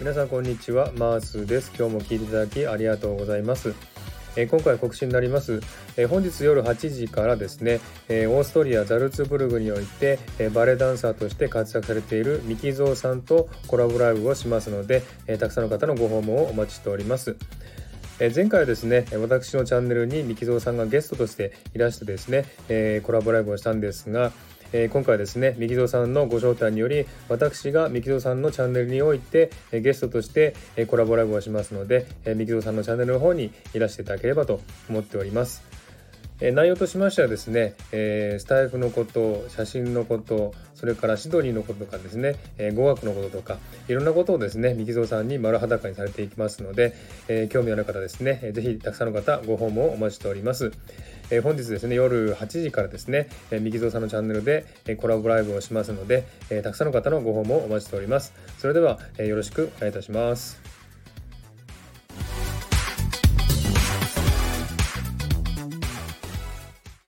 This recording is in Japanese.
皆さんこんにちは。マースです。今日も聞いていただきありがとうございます。え今回告知になります、え本日夜8時からですね、えオーストリアザルツブルグにおいて、えバレエダンサーとして活躍されているミキゾーさんとコラボライブをしますので、えたくさんの方のご訪問をお待ちしております。前回はですね私のチャンネルにミキゾーさんがゲストとしていらしてですね、えコラボライブをしたんですが、え、今回はですね、ミキゾさんのご招待により、私がミキゾさんのチャンネルにおいて、え、ゲストとして、え、コラボライブをしますので、えー、ミキゾさんのチャンネルの方にいらしていただければと思っております。え内容としましてはですね、えスタイフのこと、写真のこと、それからシドニーのこととかですね、え語学のこととか、いろんなことをですね、ミキゾーさんに丸裸にされていきますので、え興味ある方ですね、ぜひたくさんの方ご訪問をお待ちしております。え本日ですね、夜8時からですね、えミキゾーさんのチャンネルで、えコラボライブをしますので、えたくさんの方のご訪問をお待ちしております。それでは、えよろしくお願いいたします。